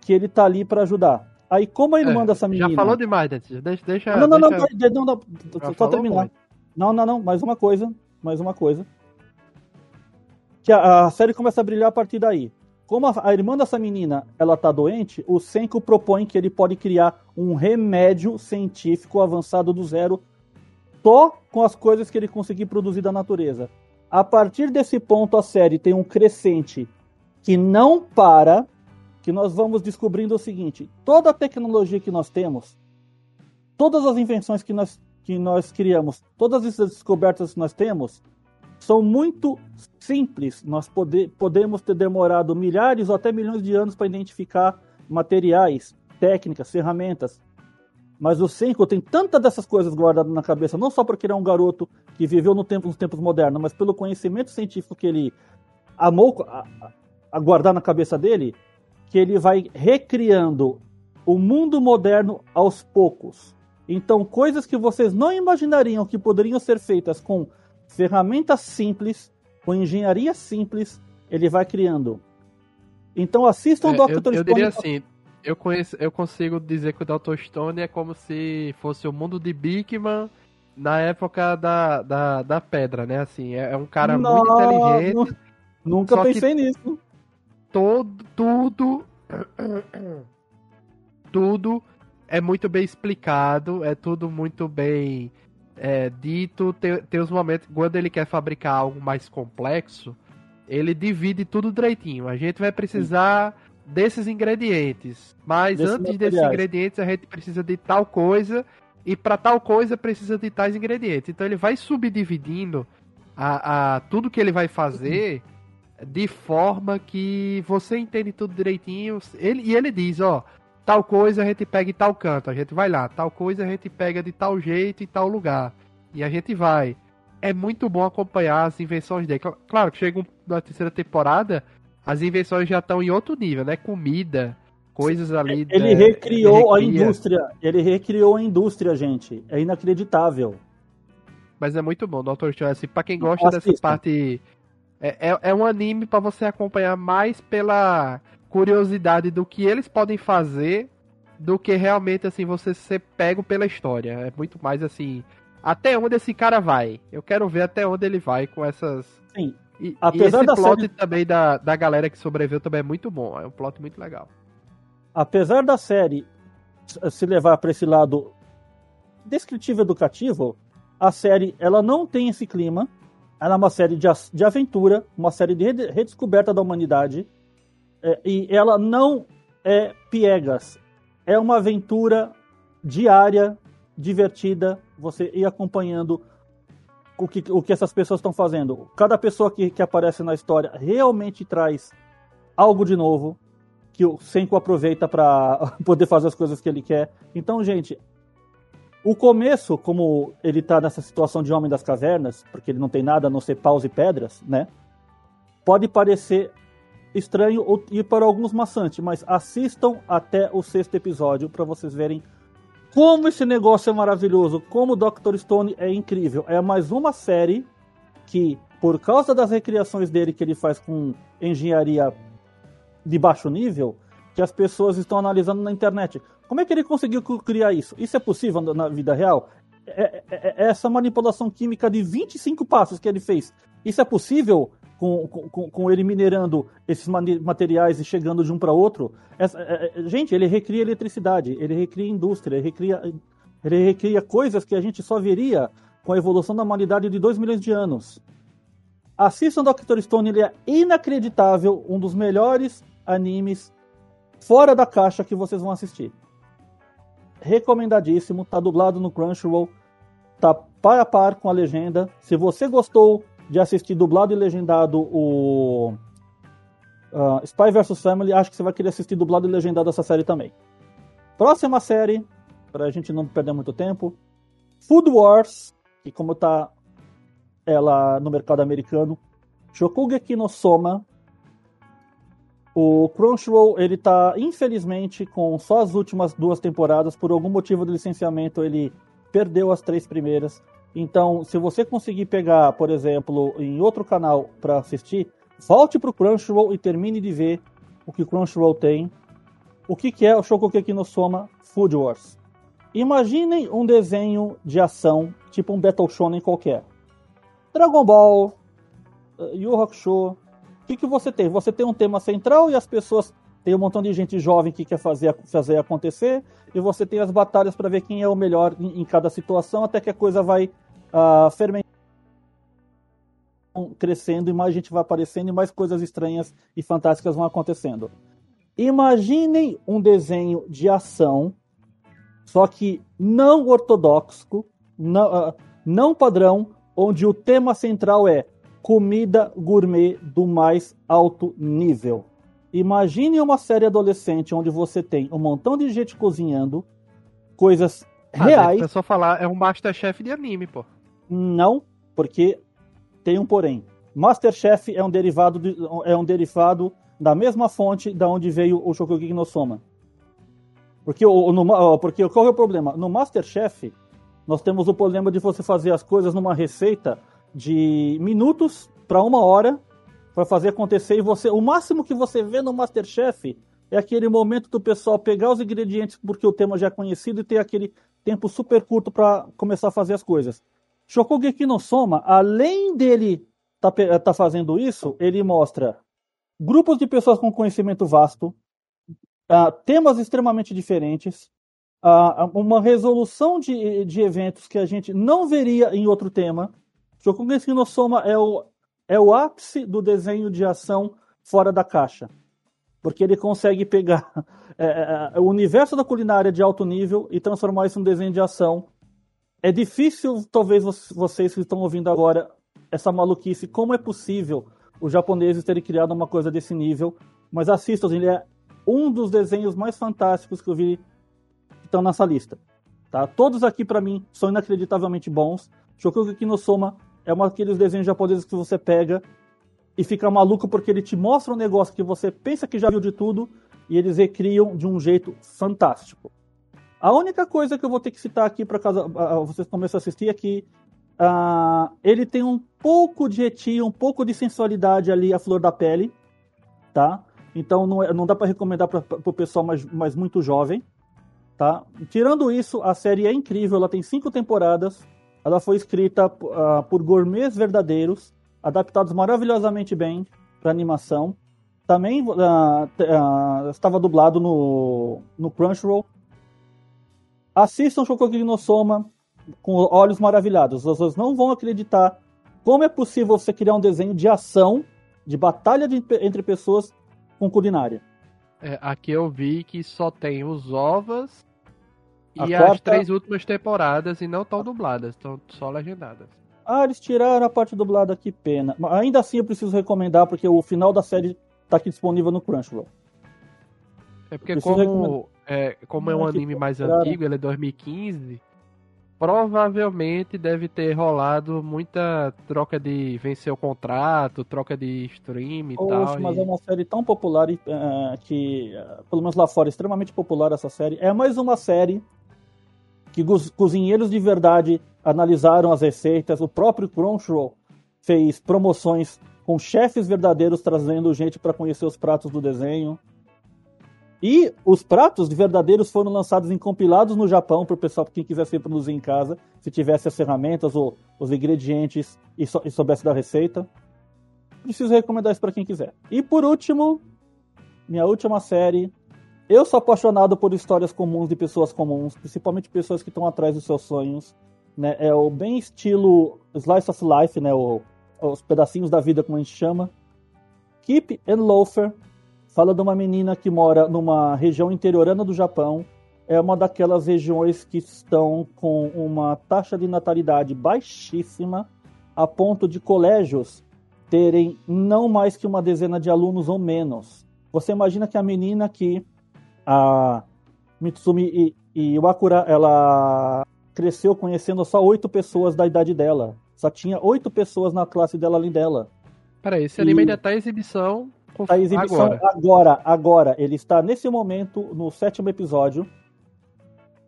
que ele tá ali para ajudar. Aí, como irmã é, dessa menina. Já falou demais, Deixa. deixa não, não, deixa... não, não, não, não só terminar. Muito. Não, não, não, mais uma coisa. Mais uma coisa. Que a, a, série começa a brilhar a partir daí. Como a, a irmã dessa menina ela tá doente, o Senko propõe que ele pode criar um remédio científico avançado do zero só com as coisas que ele conseguir produzir da natureza. A partir desse ponto, a série tem um crescente que não para que nós vamos descobrindo o seguinte: toda a tecnologia que nós temos, todas as invenções que nós, que nós criamos, todas essas descobertas que nós temos, são muito simples. Nós pode, podemos ter demorado milhares ou até milhões de anos para identificar materiais, técnicas, ferramentas. Mas o Senko tem tantas dessas coisas guardadas na cabeça, não só porque ele é um garoto que viveu no tempo, nos tempos modernos, mas pelo conhecimento científico que ele amou a, a guardar na cabeça dele, que ele vai recriando o mundo moderno aos poucos. Então, coisas que vocês não imaginariam que poderiam ser feitas com ferramentas simples, com engenharia simples, ele vai criando. Então, assistam o É, Dr. Stone. eu diria assim, eu, conheço, eu consigo dizer que o Dr. Stone é como se fosse o mundo de Bigman na época da, da, da pedra, né? Assim, é, é um cara muito Não, inteligente, nu- Nunca pensei nisso. todo, tudo, tudo é muito bem explicado, é tudo muito bem é, dito. Tem, tem os momentos, quando ele quer fabricar algo mais complexo, ele divide tudo direitinho. A gente vai precisar desses ingredientes, mas Desses antes desses materiais. ingredientes a gente precisa de tal coisa e para tal coisa precisa de tais ingredientes. Então ele vai subdividindo a, a tudo que ele vai fazer de forma que você entende tudo direitinho. Ele, e ele diz, ó, tal coisa a gente pega em tal canto, a gente vai lá, tal coisa a gente pega de tal jeito em tal lugar. E a gente vai. É muito bom acompanhar as invenções dele. Cl- Claro que chega na terceira temporada, as invenções já estão em outro nível, né? Comida, coisas ali. Ele é, recriou a recria. indústria. Ele recriou a indústria, gente. É inacreditável. Mas é muito bom, Dr. Stone. Assim, pra quem gosta dessa Assista. parte. É, é, é um anime pra você acompanhar mais pela curiosidade do que eles podem fazer do que realmente assim você ser pego pela história. É muito mais assim. Até onde esse cara vai? Eu quero ver até onde ele vai com essas. Sim. E, Apesar e esse da plot série- também da, da galera que sobreviveu também é muito bom. É um plot muito legal. Apesar da série se levar para esse lado descritivo educativo, a série ela não tem esse clima. Ela é uma série de, de aventura, uma série de rede- redescoberta da humanidade. É, e ela não é piegas. É uma aventura diária, divertida. Você ir acompanhando o que, o que essas pessoas estão fazendo. Cada pessoa que, que aparece na história realmente traz algo de novo que o Senko aproveita para poder fazer as coisas que ele quer. Então, gente, o começo, como ele tá nessa situação de homem das cavernas, porque ele não tem nada a não ser paus e pedras, né? Pode parecer estranho ir para alguns maçante, mas assistam até o sexto episódio para vocês verem como esse negócio é maravilhoso, como Dr. Stone é incrível. É mais uma série que, por causa das recriações dele que ele faz com engenharia de baixo nível, que as pessoas estão analisando na internet. Como é que ele conseguiu criar isso? Isso é possível na- vida real? É, é- é essa manipulação química de 25 passos que ele fez. Isso é possível com, com, com ele minerando esses materiais e chegando de um para outro? Essa- é- é- gente, ele recria eletricidade, ele recria indústria, ele recria, ele recria coisas que a gente só veria com a evolução da humanidade de 2 milhões de anos. Assistam Dr. Stone, ele é inacreditável, um dos melhores animes fora da caixa que vocês vão assistir. Recomendadíssimo, tá dublado no Crunchyroll, tá par a par com a legenda. Se você gostou de assistir dublado e legendado o ah, Spy vs Family, acho que você vai querer assistir dublado e legendado essa série também. Próxima série, pra gente não perder muito tempo, Food Wars, que como tá ela no mercado americano, Shokugeki no Soma. O Crunchyroll, ele tá, infelizmente, com só as últimas duas temporadas, por algum motivo do licenciamento, ele perdeu as três primeiras. Então, se você conseguir pegar, por exemplo, em outro canal para assistir, volte pro Crunchyroll e termine de ver o que o Crunchyroll tem. O que, que é o Shokugeki no Soma Food Wars? Imaginem um desenho de ação, tipo um Battle Shonen qualquer. Dragon Ball, eh, Yu Hakusho. O que, que você tem? Você tem um tema central e as pessoas. Tem um montão de gente jovem que quer fazer, fazer acontecer. E você tem as batalhas para ver quem é o melhor em, em cada situação, até que a coisa vai ah, fermentando, crescendo e mais gente vai aparecendo e mais coisas estranhas e fantásticas vão acontecendo. Imaginem um desenho de ação, só que não ortodoxo, não, ah, não padrão, onde o tema central é comida gourmet do mais alto nível. Imagine uma série adolescente onde você tem um montão de gente cozinhando, coisas Ah, reais. É só falar, é um Masterchef de anime, pô. Não, porque tem um porém. Masterchef é um derivado de- é um derivado da mesma fonte da onde veio o Shokugeki no Soma. Porque o no, porque qual é o problema? No Masterchef nós temos o problema de você fazer as coisas numa receita de minutos para uma hora para fazer acontecer e você o máximo que você vê no Masterchef é aquele momento do pessoal pegar os ingredientes porque o tema já é conhecido e ter aquele tempo super curto para começar a fazer as coisas. Shokugeki no Soma, além dele tá, pe- tá fazendo isso, ele mostra grupos de pessoas com conhecimento vasto, ah, temas extremamente diferentes, ah, uma resolução de, de eventos que a gente não veria em outro tema. Shokugeki no Soma é o, é o ápice do desenho de ação fora da caixa. Porque ele consegue pegar é, é, o universo da culinária de alto nível e transformar isso em um desenho de ação é difícil, talvez vo- vocês que estão ouvindo agora, essa maluquice, como é possível os japoneses terem criado uma coisa desse nível, mas assistam, ele é um dos desenhos mais fantásticos que eu vi que estão nessa lista. Tá? Todos aqui, para mim, são inacreditavelmente bons. Shokugeki no Soma é um daqueles desenhos japoneses que você pega e fica maluco porque ele te mostra um negócio que você pensa que já viu de tudo e eles recriam de um jeito fantástico. A única coisa que eu vou ter que citar aqui para ah, vocês comecem a assistir é que ah, ele tem um pouco de etia, um pouco de sensualidade ali à flor da pele, tá? Então não, é- não dá para recomendar para o pessoal mais, mais muito jovem, tá? Tirando isso, a série é incrível, ela tem cinco temporadas, ela foi escrita ah, por gourmets verdadeiros, adaptados maravilhosamente bem para animação. Também te- ah, estava dublado no, no Crunchyroll. Assistam Shokugeki no com olhos maravilhados. Vocês não vão acreditar como é possível você criar um desenho de ação, de batalha de- entre pessoas com culinária. É, aqui eu vi que só tem os ovas A e as quarta- três últimas temporadas e não estão dubladas, estão só legendadas. Ah, eles tiraram a parte dublada, que pena. Mas ainda assim eu preciso recomendar, porque o final da série está aqui disponível no Crunchyroll. É porque como é, como é um que anime mais antigo, ele é 2015, provavelmente deve ter rolado muita troca de vencer o contrato, troca de stream e Poxa, tal. mas e- é uma série tão popular eh, que, eh, pelo menos lá fora, é extremamente popular essa série. É mais uma série que os cozinheiros de verdade analisaram as receitas. O próprio Crunchyroll fez promoções com chefes verdadeiros trazendo gente para conhecer os pratos do desenho. E os pratos de verdadeiros foram lançados em compilados no Japão para o pessoal, quem quisesse produzir em casa, se tivesse as ferramentas ou os ingredientes e, sou- e soubesse da receita. Preciso recomendar isso para quem quiser. E por último, minha última série. Eu sou apaixonado por histórias comuns de pessoas comuns, principalmente pessoas que estão atrás dos seus sonhos. Né? É o bem estilo Slice of Life, né? O- os pedacinhos da vida, como a gente chama. Keep and Loafer fala de uma menina que mora numa região interiorana do Japão. É uma daquelas regiões que estão com uma taxa de natalidade baixíssima, a ponto de colégios terem não mais que uma dezena de alunos ou menos. Você imagina que a menina que a Mitsumi e, Wakura, ela cresceu conhecendo só oito pessoas da idade dela. Só tinha oito pessoas na classe dela além dela. Peraí, esse anime E- ainda tá em exibição. com- A exibição agora. agora. agora, Ele está nesse momento no sétimo episódio.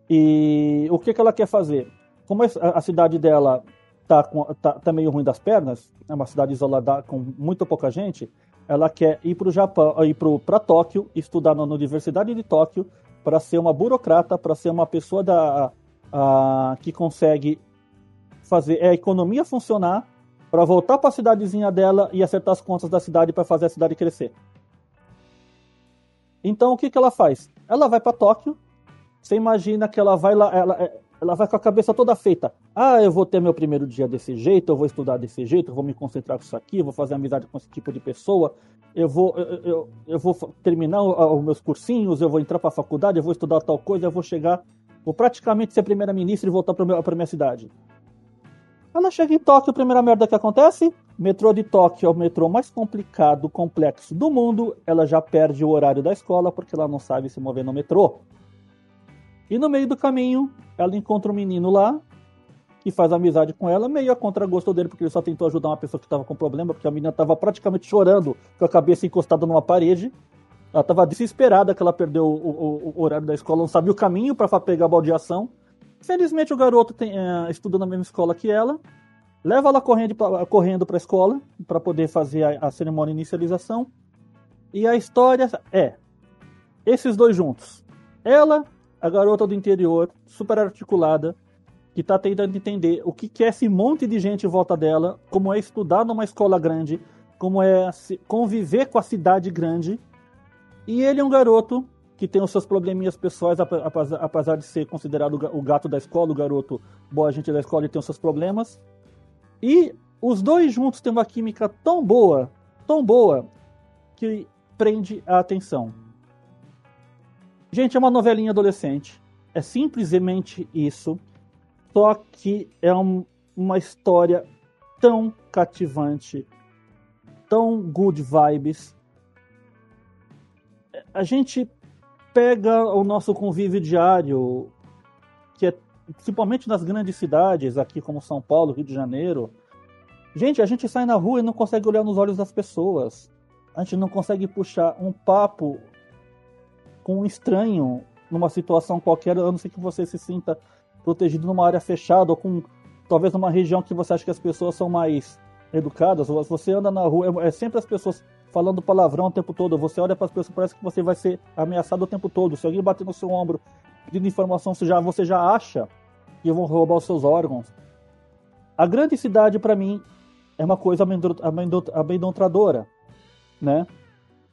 E o que, que ela quer fazer? Como a, a cidade dela tá, com, tá, tá meio ruim das pernas, é uma cidade isolada com muito pouca gente, ela quer ir para o Japão, ir para Tóquio, estudar na Universidade de Tóquio para ser uma burocrata, para ser uma pessoa da, a, que consegue fazer a economia funcionar para voltar para a cidadezinha dela e acertar as contas da cidade para fazer a cidade crescer. Então o que, que ela faz? Ela vai para Tóquio. Você imagina que ela vai lá, ela, ela vai com a cabeça toda feita. Ah, eu vou ter meu primeiro dia desse jeito, eu vou estudar desse jeito, eu vou me concentrar com isso aqui, eu vou fazer amizade com esse tipo de pessoa, eu vou, eu, eu, eu vou terminar os meus cursinhos, eu vou entrar para a faculdade, eu vou estudar tal coisa, eu vou chegar, vou praticamente ser primeira-ministra e voltar para minha cidade. Ela chega em Tóquio, a primeira merda que acontece, metrô de Tóquio é o metrô mais complicado, complexo do mundo, ela já perde o horário da escola porque ela não sabe se mover no metrô. E no meio do caminho, ela encontra um menino lá, que faz amizade com ela, meio a contragosto dele, porque ele só tentou ajudar uma pessoa que estava com problema, porque a menina estava praticamente chorando, com a cabeça encostada numa parede. Ela estava desesperada que ela perdeu o, o, o, horário da escola, não sabia o caminho para pegar a baldeação. Felizmente o garoto tem, é, estuda na mesma escola que ela, leva ela correndo para correndo a escola para poder fazer a, a cerimônia de inicialização. E a história é esses dois juntos. Ela, a garota do interior, super articulada, que está tentando entender o que é esse monte de gente em volta dela, como é estudar numa escola grande, como é conviver com a cidade grande. E ele é um garoto que tem os seus probleminhas pessoais, apesar de ser considerado o gato da escola, o garoto boa gente da escola, ele tem os seus problemas. E os dois juntos têm uma química tão boa, tão boa, que prende a atenção. Gente, é uma novelinha adolescente. É simplesmente isso. Só que é um, uma história tão cativante, tão good vibes. A gente pega o nosso convívio diário, que é principalmente nas grandes cidades, aqui como São Paulo, Rio de Janeiro. Gente, a gente sai na rua e não consegue olhar nos olhos das pessoas. A gente não consegue puxar um papo com um estranho numa situação qualquer, a não ser que você se sinta protegido numa área fechada ou com talvez numa região que você acha que as pessoas são mais educadas. Ou você anda na rua, é, é sempre as pessoas falando palavrão o tempo todo. Você olha para as pessoas, parece que você vai ser ameaçado o tempo todo. Se alguém bater no seu ombro pedindo informação, você já, você já acha que vão roubar os seus órgãos. A grande cidade, para mim, é uma coisa amedrontadora, né?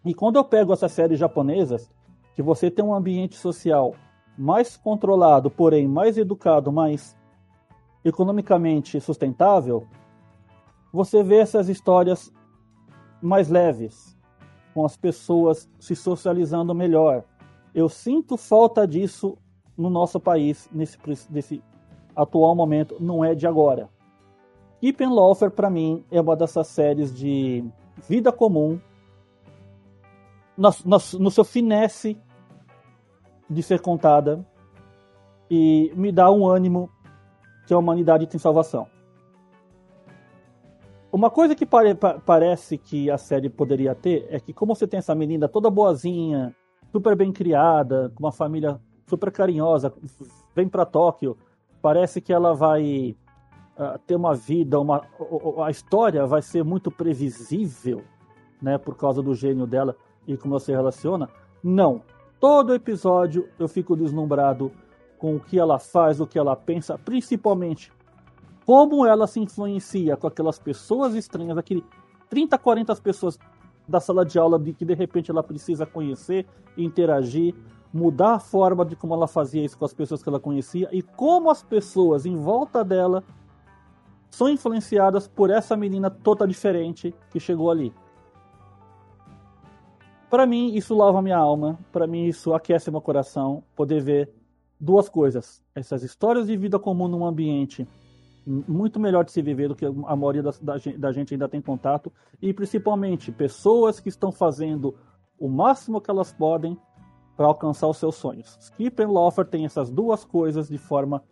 E quando eu pego essas séries japonesas, que você tem um ambiente social mais controlado, porém mais educado, mais economicamente sustentável, você vê essas histórias mais leves, com as pessoas se socializando melhor. Eu sinto falta disso no nosso país, nesse, nesse atual momento, não é de agora. Keep and Lawfare, para mim, é uma dessas séries de vida comum, no, no, no seu finesse de ser contada e me dá um ânimo que a humanidade tem salvação. Uma coisa que pare, pa, parece que a série poderia ter é que, como você tem essa menina toda boazinha, super bem criada, com uma família super carinhosa, vem para Tóquio, parece que ela vai uh, ter uma vida, uma, a história vai ser muito previsível, né, por causa do gênio dela e como ela se relaciona. Não, Todo episódio eu fico deslumbrado com o que ela faz, o que ela pensa, principalmente como ela se influencia com aquelas pessoas estranhas, aquele 30, 40 pessoas da sala de aula de que de repente ela precisa conhecer, interagir, mudar a forma de como ela fazia isso com as pessoas que ela conhecia e como as pessoas em volta dela são influenciadas por essa menina toda diferente que chegou ali. Para mim, isso lava minha alma. Para mim, isso aquece meu coração. Poder ver duas coisas: essas histórias de vida comum num ambiente muito melhor de se viver do que a maioria da, da, da gente ainda tem contato, e principalmente pessoas que estão fazendo o máximo que elas podem para alcançar os seus sonhos. Skip and tem essas duas coisas de forma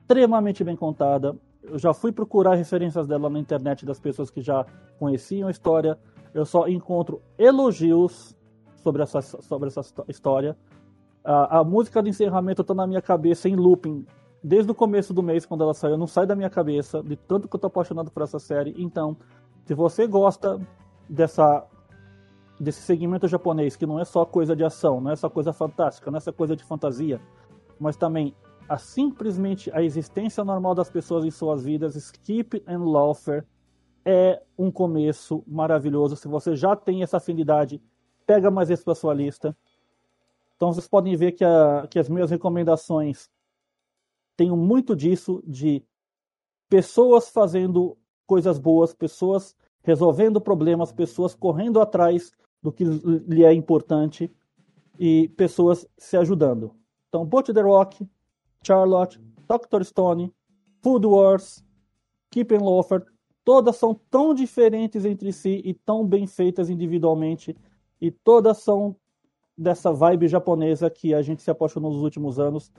extremamente bem contada. Eu já fui procurar referências dela na internet das pessoas que já conheciam a história, eu só encontro elogios sobre essa, sobre essa história. A, a música de encerramento está na minha cabeça em looping desde o começo do mês, quando ela saiu. Não sai da minha cabeça, de tanto que eu tô apaixonado por essa série. Então, se você gosta dessa desse segmento japonês, que não é só coisa de ação, não é só coisa fantástica, não é só coisa de fantasia, mas também a simplesmente a existência normal das pessoas em suas vidas, Skip and Laughter é um começo maravilhoso. Se você já tem essa afinidade, pega mais esse para sua lista. Então vocês podem ver que, a, que as minhas recomendações têm muito disso de pessoas fazendo coisas boas, pessoas resolvendo problemas, pessoas correndo atrás do que lhe é importante e pessoas se ajudando. Então, Boat the Rock, Charlotte, Doctor Stone, Food Wars, Keep and Loafer, todas são tão diferentes entre si e tão bem feitas individualmente, e todas são dessa vibe japonesa que a gente se apaixonou nos últimos anos.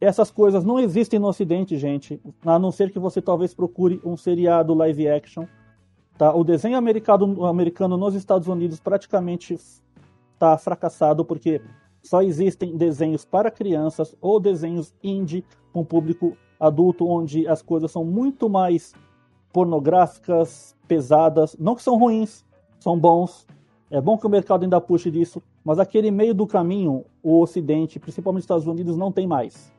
Essas coisas não existem no Ocidente, gente, a não ser que você talvez procure um seriado live action. Tá? O desenho americano, americano nos Estados Unidos praticamente está fracassado porque só existem desenhos para crianças ou desenhos indie com público adulto, onde as coisas são muito mais pornográficas, pesadas. Não que são ruins, são bons. É bom que o mercado ainda puxe disso, mas aquele meio do caminho, o Ocidente, principalmente os Estados Unidos, não tem mais.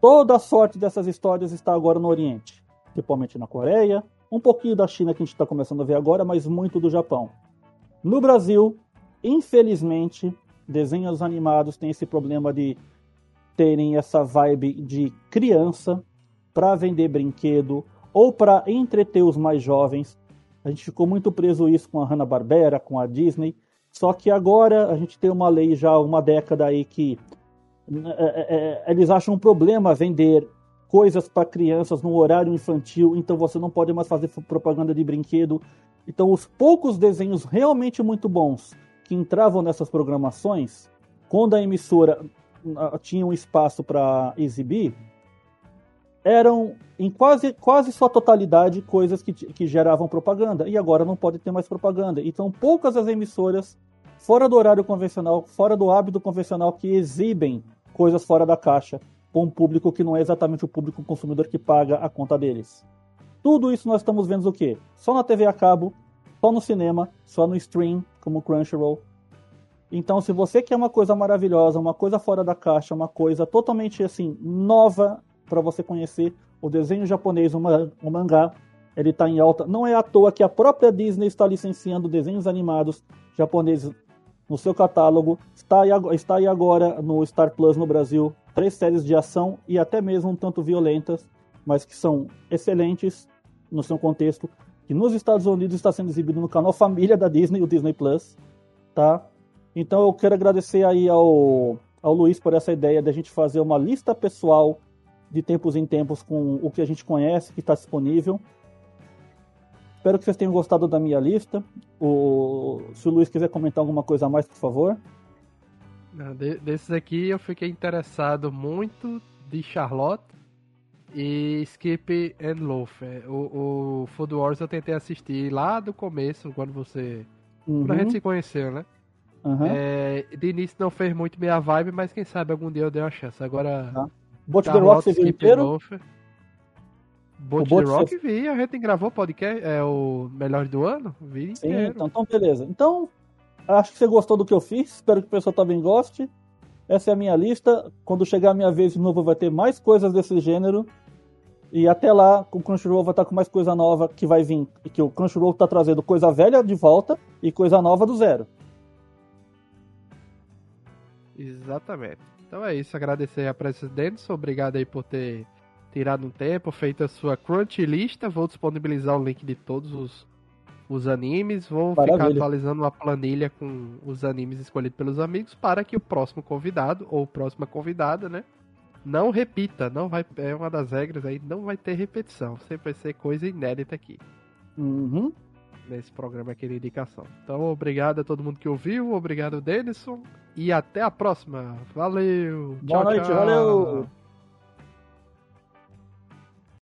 Toda a sorte dessas histórias está agora no Oriente, principalmente na Coreia, um pouquinho da China que a gente está começando a ver agora, mas muito do Japão. No Brasil, infelizmente, desenhos animados têm esse problema de terem essa vibe de criança para vender brinquedo ou para entreter os mais jovens. A gente ficou muito preso isso com a Hanna-Barbera, com a Disney. Só que agora a gente tem uma lei já uma década aí que é, é, é eles acham um problema vender coisas para crianças no horário infantil, então você não pode mais fazer propaganda de brinquedo. Então os poucos desenhos realmente muito bons que entravam nessas programações, quando a emissora tinha um espaço para exibir, eram em quase, quase sua totalidade coisas que, que geravam propaganda. E agora não pode ter mais propaganda. Então, poucas as emissoras, fora do horário convencional, fora do hábito convencional, que exibem coisas fora da caixa com um público que não é exatamente o público consumidor que paga a conta deles. Tudo isso nós estamos vendo o quê? Só na TV a cabo, só no cinema, só no stream, como Crunchyroll. Então, se você quer uma coisa maravilhosa, uma coisa fora da caixa, uma coisa totalmente assim nova para você conhecer o desenho japonês, o mangá, ele está em alta. Não é à toa que a própria Disney está licenciando desenhos animados japoneses no seu catálogo. Está aí, está aí agora no Star Plus no Brasil três séries de ação e até mesmo um tanto violentas, mas que são excelentes no seu contexto. Que nos Estados Unidos está sendo exibido no canal Família da Disney, o Disney Plus, tá? Então eu quero agradecer aí ao, ao Luiz por essa ideia de a gente fazer uma lista pessoal de tempos em tempos com o que a gente conhece, que está disponível. Espero que vocês tenham gostado da minha lista. O... Se o Luiz quiser comentar alguma coisa a mais, por favor. De, desses aqui eu fiquei interessado muito de Charlotte e Skip and Loaf. O, o Food Wars eu tentei assistir lá do começo, quando você. Uhum. Quando a gente uhum. se conheceu, né? Uhum. É, de início não fez muito minha vibe, mas quem sabe algum dia eu dei uma chance. Agora. Tá. Bot the Rock você viu inteiro? Bot the Rock vi, a gente gravou podcast, é o melhor do ano, vi Sim, então, então beleza. Então, acho que você gostou do que eu fiz, espero que o pessoal também goste. Essa é a minha lista. Quando chegar a minha vez de novo, vai ter mais coisas desse gênero. E até lá, o Crunchyroll vai estar com mais coisa nova que vai vir. Que o Crunchyroll está trazendo coisa velha de volta e coisa nova do zero. Exatamente. Então é isso, agradecer a presença Denison, obrigado aí por ter tirado um tempo, feito a sua crunch lista, vou disponibilizar o link de todos os, os animes, vou Maravilha. ficar atualizando uma planilha com os animes escolhidos pelos amigos para que o próximo convidado ou próxima convidada, né, não repita, não vai é uma das regras aí, não vai ter repetição, sempre vai ser coisa inédita aqui. Uhum. Nesse programa aqui de indicação. Então, obrigado a todo mundo que ouviu, obrigado, Denison. E até a próxima. Valeu. Boa tchau, noite, tchau. valeu.